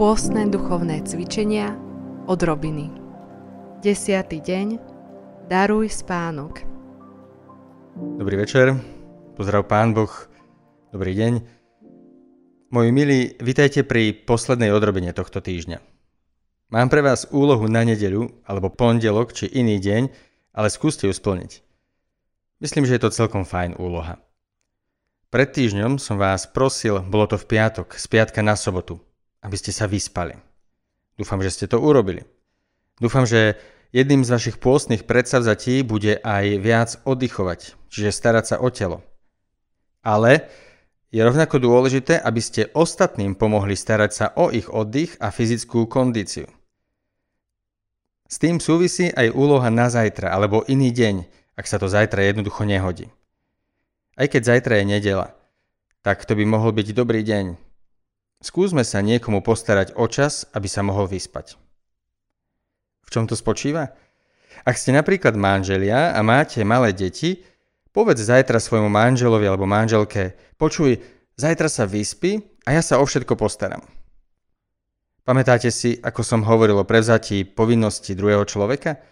Pôstne duchovné cvičenia od Robiny. Desiatý deň Daruj spánok. Dobrý večer, pozdrav Pán Boh, dobrý deň. Moji milí, vitajte pri poslednej odrobine tohto týždňa. Mám pre vás úlohu na nedeľu, alebo pondelok, či iný deň, ale skúste ju splniť. Myslím, že je to celkom fajn úloha. Pred týždňom som vás prosil, bolo to v piatok, z piatka na sobotu, aby ste sa vyspali. Dúfam, že ste to urobili. Dúfam, že jedným z vašich pôstnych predsavzatí bude aj viac oddychovať, čiže starať sa o telo. Ale je rovnako dôležité, aby ste ostatným pomohli starať sa o ich oddych a fyzickú kondíciu. S tým súvisí aj úloha na zajtra alebo iný deň, ak sa to zajtra jednoducho nehodí. Aj keď zajtra je nedela, tak to by mohol byť dobrý deň, Skúsme sa niekomu postarať o čas, aby sa mohol vyspať. V čom to spočíva? Ak ste napríklad manželia a máte malé deti, povedz zajtra svojmu manželovi alebo manželke, počuj, zajtra sa vyspí a ja sa o všetko postaram. Pamätáte si, ako som hovoril o prevzatí povinnosti druhého človeka?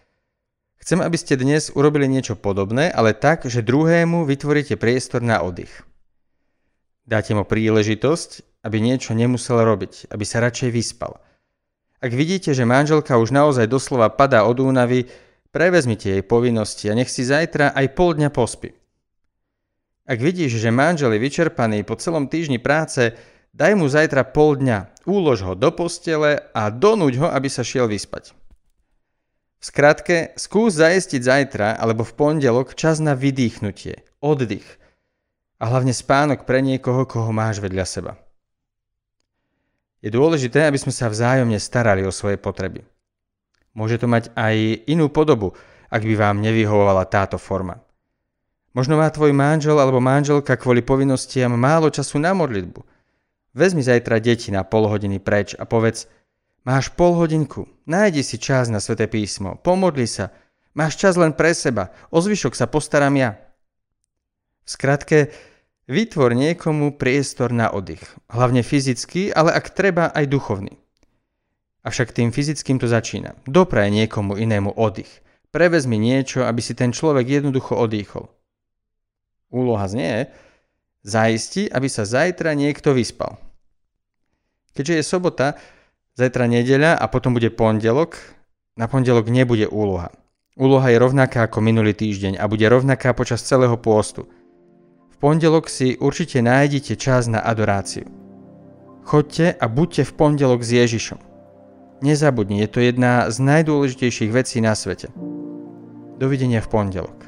Chcem, aby ste dnes urobili niečo podobné, ale tak, že druhému vytvoríte priestor na oddych. Dáte mu príležitosť, aby niečo nemusel robiť, aby sa radšej vyspal. Ak vidíte, že manželka už naozaj doslova padá od únavy, prevezmite jej povinnosti a nech si zajtra aj pol dňa pospí. Ak vidíš, že manžel je vyčerpaný po celom týždni práce, daj mu zajtra pol dňa, úlož ho do postele a donúď ho, aby sa šiel vyspať. V skratke, skús zajistiť zajtra alebo v pondelok čas na vydýchnutie, oddych a hlavne spánok pre niekoho, koho máš vedľa seba. Je dôležité, aby sme sa vzájomne starali o svoje potreby. Môže to mať aj inú podobu, ak by vám nevyhovovala táto forma. Možno má tvoj manžel alebo manželka kvôli povinnostiam málo času na modlitbu. Vezmi zajtra deti na pol hodiny preč a povedz, máš pol hodinku, nájdi si čas na sväté písmo, pomodli sa, máš čas len pre seba, o zvyšok sa postaram ja. V skratke, Vytvor niekomu priestor na oddych, hlavne fyzický, ale ak treba aj duchovný. Avšak tým fyzickým to začína. Dopraj niekomu inému oddych. Prevezmi niečo, aby si ten človek jednoducho odýchol. Úloha znie, zaisti, aby sa zajtra niekto vyspal. Keďže je sobota, zajtra nedeľa a potom bude pondelok, na pondelok nebude úloha. Úloha je rovnaká ako minulý týždeň a bude rovnaká počas celého pôstu – pondelok si určite nájdete čas na adoráciu. Choďte a buďte v pondelok s Ježišom. Nezabudni, je to jedna z najdôležitejších vecí na svete. Dovidenia v pondelok.